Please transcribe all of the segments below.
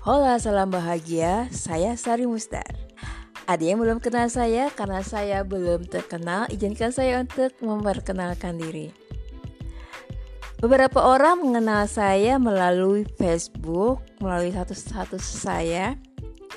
Hola, salam bahagia. Saya Sari Mustar. Ada yang belum kenal saya karena saya belum terkenal, izinkan saya untuk memperkenalkan diri. Beberapa orang mengenal saya melalui Facebook, melalui status-status saya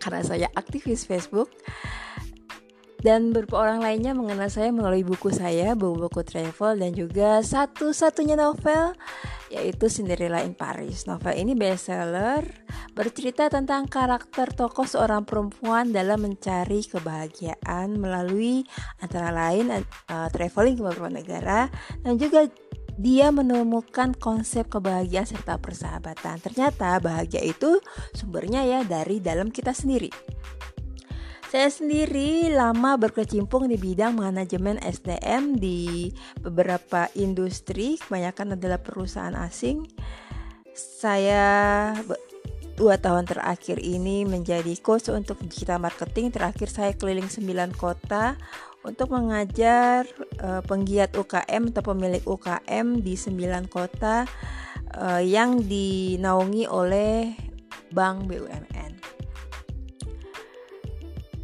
karena saya aktivis Facebook. Dan beberapa orang lainnya mengenal saya melalui buku saya, buku-buku travel dan juga satu-satunya novel yaitu Cinderella in Paris. Novel ini bestseller, bercerita tentang karakter tokoh seorang perempuan dalam mencari kebahagiaan melalui antara lain uh, traveling ke beberapa negara dan juga dia menemukan konsep kebahagiaan serta persahabatan. Ternyata bahagia itu sumbernya ya dari dalam kita sendiri. Saya sendiri lama berkecimpung di bidang manajemen SDM di beberapa industri, kebanyakan adalah perusahaan asing. Saya dua tahun terakhir ini menjadi coach untuk digital marketing. Terakhir saya keliling 9 kota untuk mengajar uh, penggiat UKM atau pemilik UKM di 9 kota uh, yang dinaungi oleh Bank BUMN.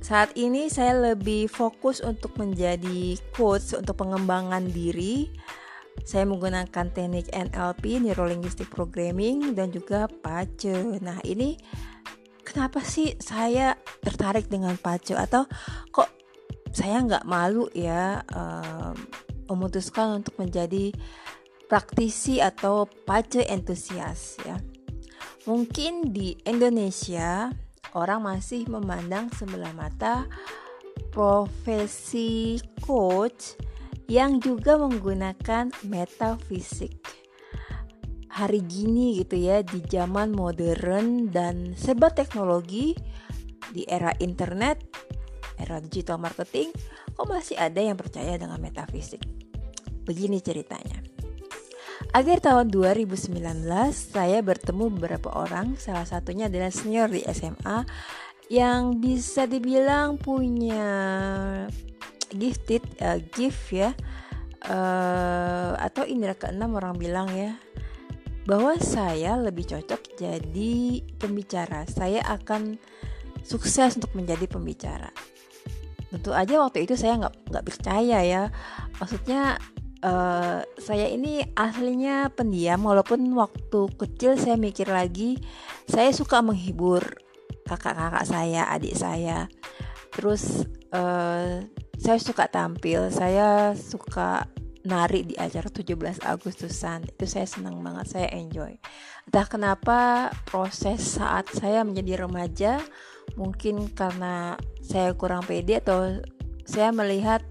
Saat ini saya lebih fokus untuk menjadi coach untuk pengembangan diri. Saya menggunakan teknik NLP, Neuro Linguistic Programming dan juga PACE. Nah, ini kenapa sih saya tertarik dengan PACE atau kok saya nggak malu ya um, memutuskan untuk menjadi praktisi atau PACE entusias ya. Mungkin di Indonesia orang masih memandang sebelah mata profesi coach yang juga menggunakan metafisik. Hari gini gitu ya di zaman modern dan serba teknologi di era internet, era digital marketing, kok masih ada yang percaya dengan metafisik? Begini ceritanya. Akhir tahun 2019, saya bertemu beberapa orang, salah satunya adalah senior di SMA yang bisa dibilang punya gifted uh, gift ya uh, atau indera keenam orang bilang ya bahwa saya lebih cocok jadi pembicara. Saya akan sukses untuk menjadi pembicara. Tentu aja waktu itu saya nggak nggak percaya ya. Maksudnya uh, saya ini aslinya pendiam walaupun waktu kecil saya mikir lagi saya suka menghibur kakak-kakak saya adik saya terus uh, saya suka tampil saya suka nari di acara 17 Agustusan itu saya senang banget saya enjoy entah kenapa proses saat saya menjadi remaja mungkin karena saya kurang pede atau saya melihat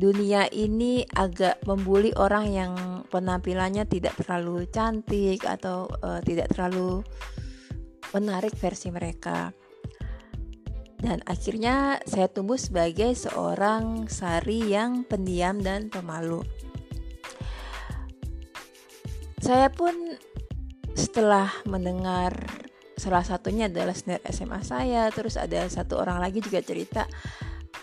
dunia ini agak membuli orang yang penampilannya tidak terlalu cantik atau uh, tidak terlalu menarik versi mereka. Dan akhirnya saya tumbuh sebagai seorang sari yang pendiam dan pemalu. Saya pun setelah mendengar salah satunya adalah senior SMA saya, terus ada satu orang lagi juga cerita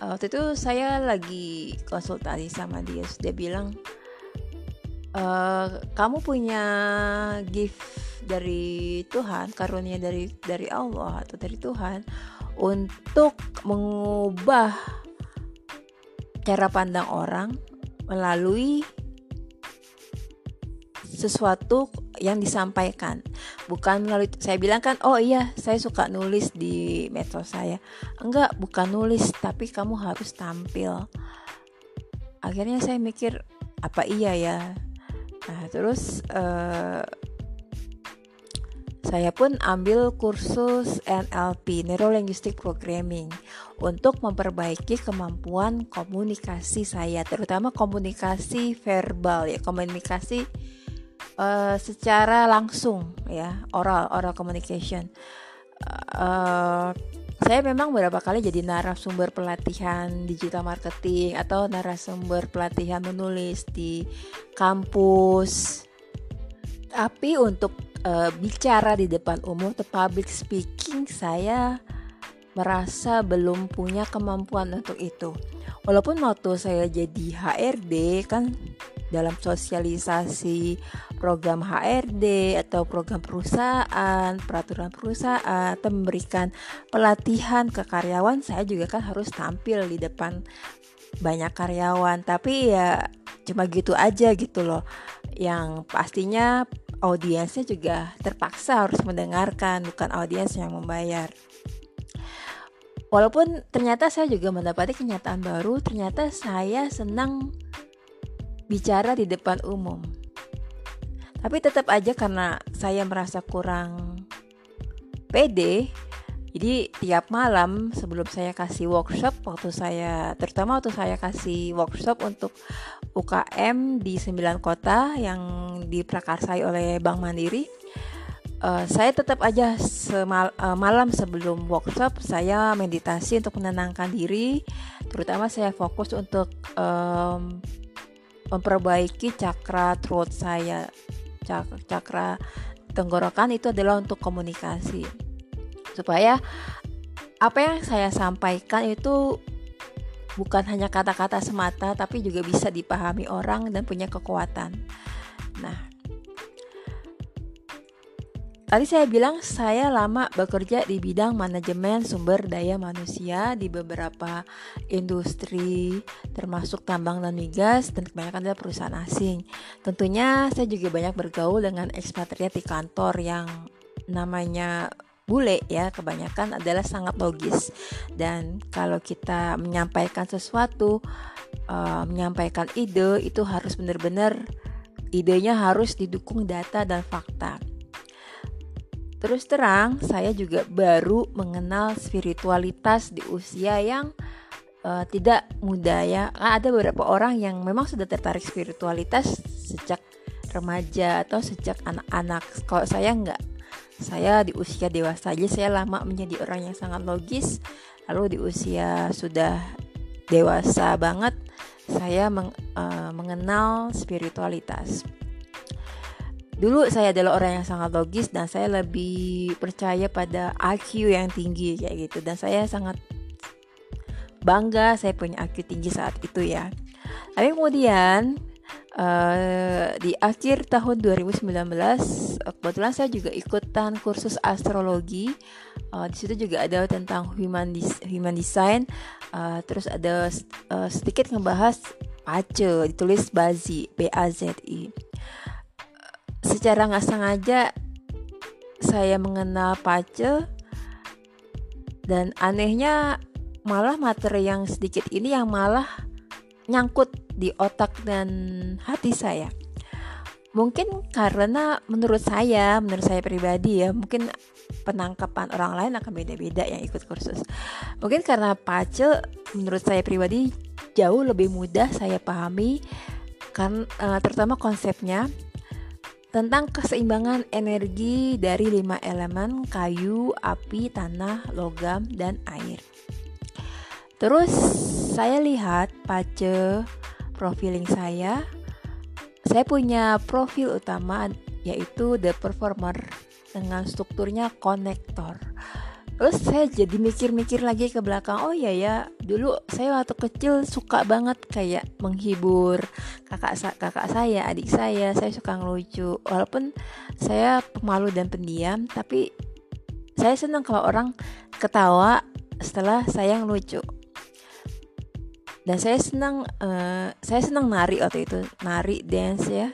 waktu itu saya lagi konsultasi sama dia dia bilang e, kamu punya gift dari Tuhan karunia dari dari Allah atau dari Tuhan untuk mengubah cara pandang orang melalui sesuatu yang disampaikan. Bukan melalui saya bilang kan oh iya saya suka nulis di medsos saya. Enggak bukan nulis tapi kamu harus tampil. Akhirnya saya mikir apa iya ya? Nah terus uh, saya pun ambil kursus NLP Neuro Linguistic Programming untuk memperbaiki kemampuan komunikasi saya terutama komunikasi verbal ya komunikasi uh, secara langsung ya oral oral communication. Uh, saya memang beberapa kali jadi narasumber pelatihan digital marketing atau narasumber pelatihan menulis di kampus. Tapi untuk uh, bicara di depan umum atau public speaking saya merasa belum punya kemampuan untuk itu. Walaupun waktu saya jadi HRD kan dalam sosialisasi program HRD atau program perusahaan, peraturan perusahaan atau memberikan pelatihan ke karyawan, saya juga kan harus tampil di depan banyak karyawan. Tapi ya cuma gitu aja gitu loh. Yang pastinya audiensnya juga terpaksa harus mendengarkan, bukan audiens yang membayar. Walaupun ternyata saya juga mendapati kenyataan baru, ternyata saya senang bicara di depan umum. Tapi tetap aja karena saya merasa kurang pede, jadi tiap malam sebelum saya kasih workshop, waktu saya terutama waktu saya kasih workshop untuk UKM di 9 kota yang diprakarsai oleh Bank Mandiri, uh, saya tetap aja semal, uh, malam sebelum workshop saya meditasi untuk menenangkan diri. Terutama saya fokus untuk um, memperbaiki cakra throat saya. Cak cakra tenggorokan itu adalah untuk komunikasi. Supaya apa yang saya sampaikan itu bukan hanya kata-kata semata tapi juga bisa dipahami orang dan punya kekuatan. Nah, Tadi saya bilang saya lama bekerja di bidang manajemen sumber daya manusia di beberapa industri termasuk tambang dan migas dan kebanyakan adalah perusahaan asing. Tentunya saya juga banyak bergaul dengan ekspatriat di kantor yang namanya bule ya kebanyakan adalah sangat logis dan kalau kita menyampaikan sesuatu uh, menyampaikan ide itu harus benar-benar idenya harus didukung data dan fakta Terus terang, saya juga baru mengenal spiritualitas di usia yang uh, tidak muda ya. Kan ada beberapa orang yang memang sudah tertarik spiritualitas sejak remaja atau sejak anak-anak. Kalau saya enggak, saya di usia dewasa aja saya lama menjadi orang yang sangat logis. Lalu di usia sudah dewasa banget, saya meng, uh, mengenal spiritualitas. Dulu saya adalah orang yang sangat logis dan saya lebih percaya pada IQ yang tinggi kayak gitu dan saya sangat bangga saya punya IQ tinggi saat itu ya. Tapi kemudian uh, di akhir tahun 2019 kebetulan saya juga ikutan kursus astrologi. Uh, di situ juga ada tentang human dis human design. Uh, terus ada uh, sedikit ngebahas pace ditulis bazi B A Z I secara nggak sengaja saya mengenal pace dan anehnya malah materi yang sedikit ini yang malah nyangkut di otak dan hati saya. Mungkin karena menurut saya, menurut saya pribadi ya, mungkin penangkapan orang lain akan beda-beda yang ikut kursus. Mungkin karena pace menurut saya pribadi jauh lebih mudah saya pahami kan uh, terutama konsepnya tentang keseimbangan energi dari lima elemen kayu, api, tanah, logam, dan air. Terus saya lihat pace profiling saya. Saya punya profil utama yaitu the performer dengan strukturnya konektor. Terus saya jadi mikir-mikir lagi ke belakang. Oh iya ya, dulu saya waktu kecil suka banget kayak menghibur kakak kakak saya, adik saya. Saya suka ngelucu. Walaupun saya pemalu dan pendiam, tapi saya senang kalau orang ketawa setelah saya ngelucu. Dan saya senang uh, saya senang nari waktu itu, nari dance ya.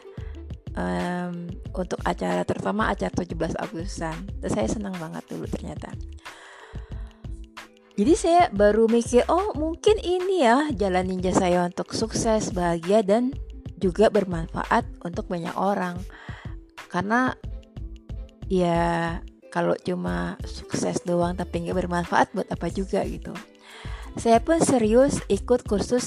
Um, untuk acara terutama acara 17 Agustusan. Terus saya senang banget dulu ternyata. Jadi saya baru mikir, oh mungkin ini ya jalan ninja saya untuk sukses, bahagia dan juga bermanfaat untuk banyak orang. Karena ya kalau cuma sukses doang tapi nggak bermanfaat buat apa juga gitu. Saya pun serius ikut kursus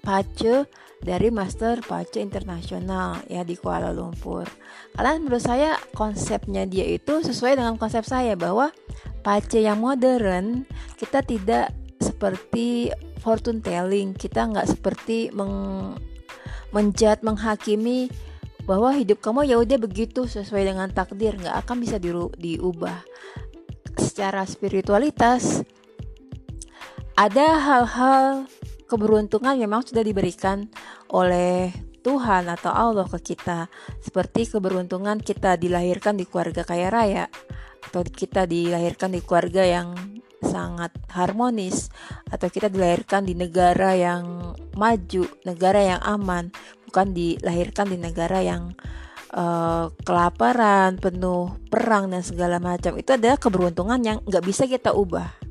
pace dari Master Pace Internasional ya di Kuala Lumpur. Karena menurut saya konsepnya dia itu sesuai dengan konsep saya bahwa pace yang modern kita tidak seperti fortune telling kita nggak seperti meng menjat menghakimi bahwa hidup kamu ya udah begitu sesuai dengan takdir nggak akan bisa di, diubah secara spiritualitas ada hal-hal keberuntungan memang sudah diberikan oleh Tuhan atau Allah ke kita seperti keberuntungan kita dilahirkan di keluarga kaya raya atau kita dilahirkan di keluarga yang sangat harmonis atau kita dilahirkan di negara yang maju, negara yang aman, bukan dilahirkan di negara yang uh, kelaparan, penuh perang dan segala macam. Itu adalah keberuntungan yang nggak bisa kita ubah.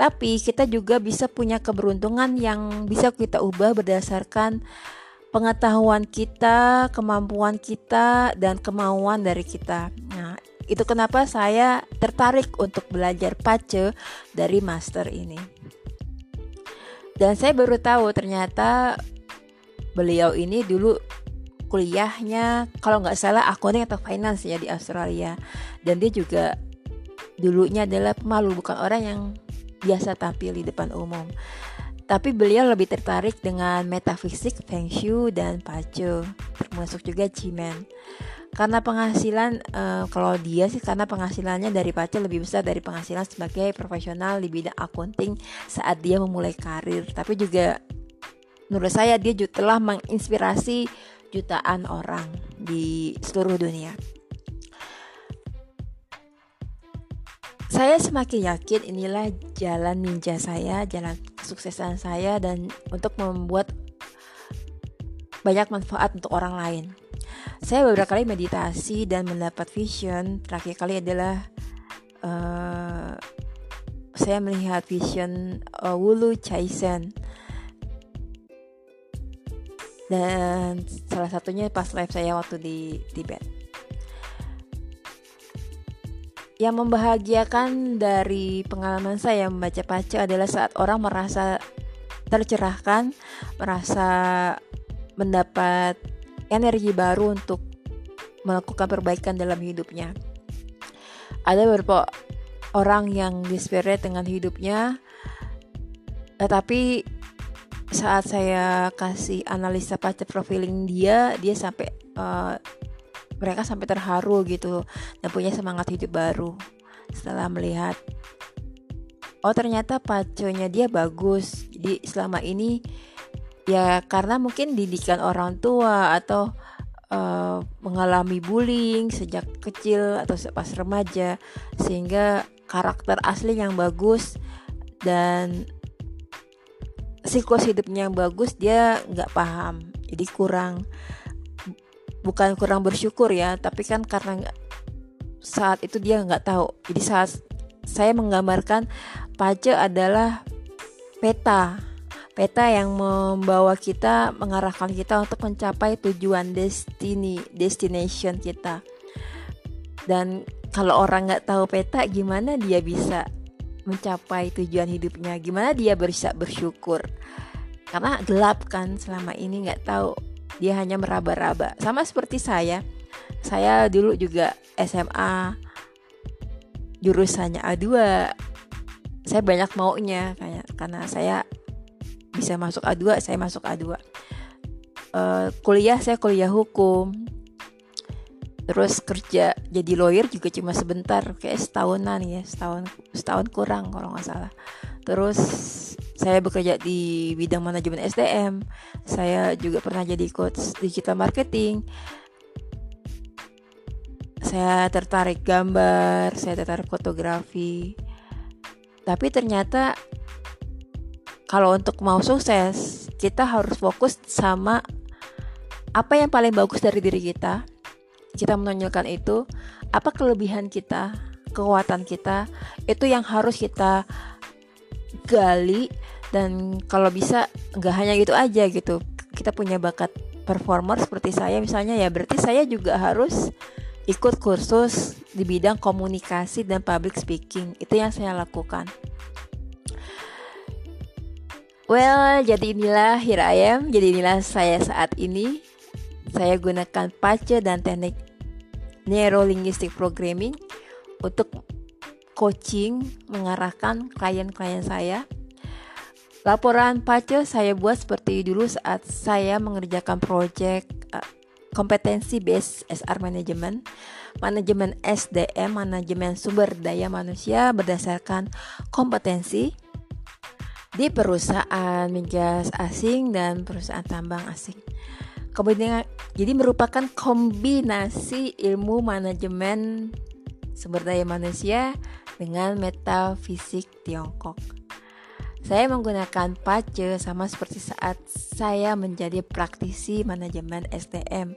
Tapi kita juga bisa punya keberuntungan yang bisa kita ubah berdasarkan pengetahuan kita, kemampuan kita, dan kemauan dari kita. Nah, itu kenapa saya tertarik untuk belajar pace dari master ini. Dan saya baru tahu ternyata beliau ini dulu kuliahnya kalau nggak salah accounting atau finance ya di Australia. Dan dia juga dulunya adalah pemalu bukan orang yang biasa tampil di depan umum. Tapi beliau lebih tertarik dengan metafisik, feng shui, dan pace, termasuk juga cimen karena penghasilan uh, kalau dia sih karena penghasilannya dari Pace lebih besar dari penghasilan sebagai profesional di bidang accounting saat dia memulai karir. Tapi juga menurut saya dia telah menginspirasi jutaan orang di seluruh dunia saya semakin yakin inilah jalan ninja saya, jalan kesuksesan saya dan untuk membuat banyak manfaat untuk orang lain. Saya beberapa kali meditasi dan mendapat vision. Terakhir kali adalah uh, saya melihat vision uh, Wulu Chaisen. Dan salah satunya pas live saya waktu di Tibet. Yang membahagiakan dari pengalaman saya membaca pace adalah saat orang merasa tercerahkan, merasa mendapat energi baru untuk melakukan perbaikan dalam hidupnya. Ada beberapa orang yang desperate dengan hidupnya, tetapi saat saya kasih analisa pacar profiling dia, dia sampai uh, mereka sampai terharu gitu dan punya semangat hidup baru setelah melihat oh ternyata paconya dia bagus. Jadi selama ini ya karena mungkin didikan orang tua atau uh, mengalami bullying sejak kecil atau pas remaja sehingga karakter asli yang bagus dan siklus hidupnya yang bagus dia nggak paham. Jadi kurang bukan kurang bersyukur ya tapi kan karena saat itu dia nggak tahu. Jadi saat saya menggambarkan pace adalah peta peta yang membawa kita mengarahkan kita untuk mencapai tujuan destiny destination kita. Dan kalau orang nggak tahu peta gimana dia bisa mencapai tujuan hidupnya? Gimana dia bisa bersyukur? Karena gelap kan selama ini nggak tahu dia hanya meraba-raba. Sama seperti saya. Saya dulu juga SMA jurusannya A2 saya banyak maunya kayak karena saya bisa masuk A2 saya masuk A2 uh, eh, kuliah saya kuliah hukum. Terus kerja jadi lawyer juga cuma sebentar kayak setahunan ya setahun setahun kurang kalau nggak salah. Terus saya bekerja di bidang manajemen SDM saya juga pernah jadi coach digital marketing. Saya tertarik gambar saya tertarik fotografi. Tapi ternyata kalau untuk mau sukses kita harus fokus sama apa yang paling bagus dari diri kita. Kita menonjolkan itu apa kelebihan kita kekuatan kita itu yang harus kita gali dan kalau bisa nggak hanya gitu aja gitu kita punya bakat performer seperti saya misalnya ya berarti saya juga harus ikut kursus di bidang komunikasi dan public speaking itu yang saya lakukan Well, jadi inilah here I am. Jadi inilah saya saat ini. Saya gunakan pace dan teknik neurolinguistic programming untuk coaching mengarahkan klien-klien saya. Laporan pace saya buat seperti dulu saat saya mengerjakan project uh, kompetensi based SR management, manajemen SDM, manajemen sumber daya manusia berdasarkan kompetensi di perusahaan migas asing dan perusahaan tambang asing. Kombinasi, jadi merupakan kombinasi ilmu manajemen sumber daya manusia dengan metafisik Tiongkok. Saya menggunakan PACE sama seperti saat saya menjadi praktisi manajemen SDM.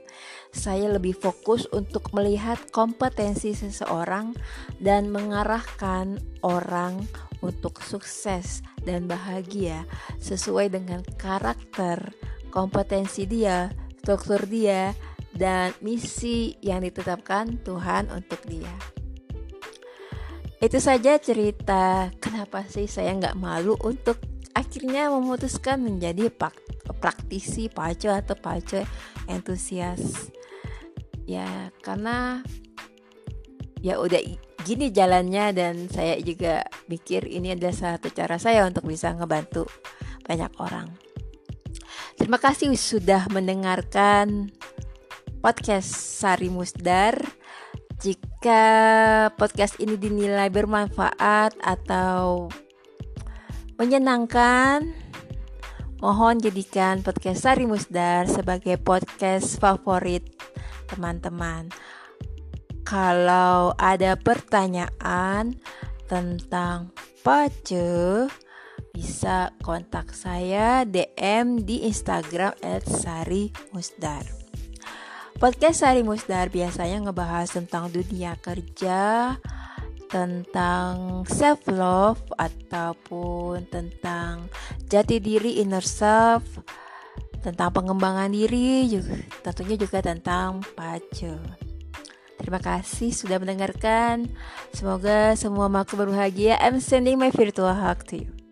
Saya lebih fokus untuk melihat kompetensi seseorang dan mengarahkan orang untuk sukses dan bahagia sesuai dengan karakter, kompetensi dia, struktur dia, dan misi yang ditetapkan Tuhan untuk dia. Itu saja cerita kenapa sih saya nggak malu untuk akhirnya memutuskan menjadi praktisi pace atau pace entusias. Ya karena ya udah gini jalannya dan saya juga pikir ini adalah satu cara saya untuk bisa ngebantu banyak orang. Terima kasih sudah mendengarkan podcast Sari Musdar. Jika podcast ini dinilai bermanfaat atau menyenangkan, mohon jadikan podcast Sari Musdar sebagai podcast favorit teman-teman. Kalau ada pertanyaan tentang pace, bisa kontak saya DM di Instagram @sari_musdar. Podcast Sari Musdar biasanya ngebahas tentang dunia kerja, tentang self love ataupun tentang jati diri inner self, tentang pengembangan diri, juga, tentunya juga tentang pace. Terima kasih sudah mendengarkan. Semoga semua makhluk berbahagia. I'm sending my virtual hug to you.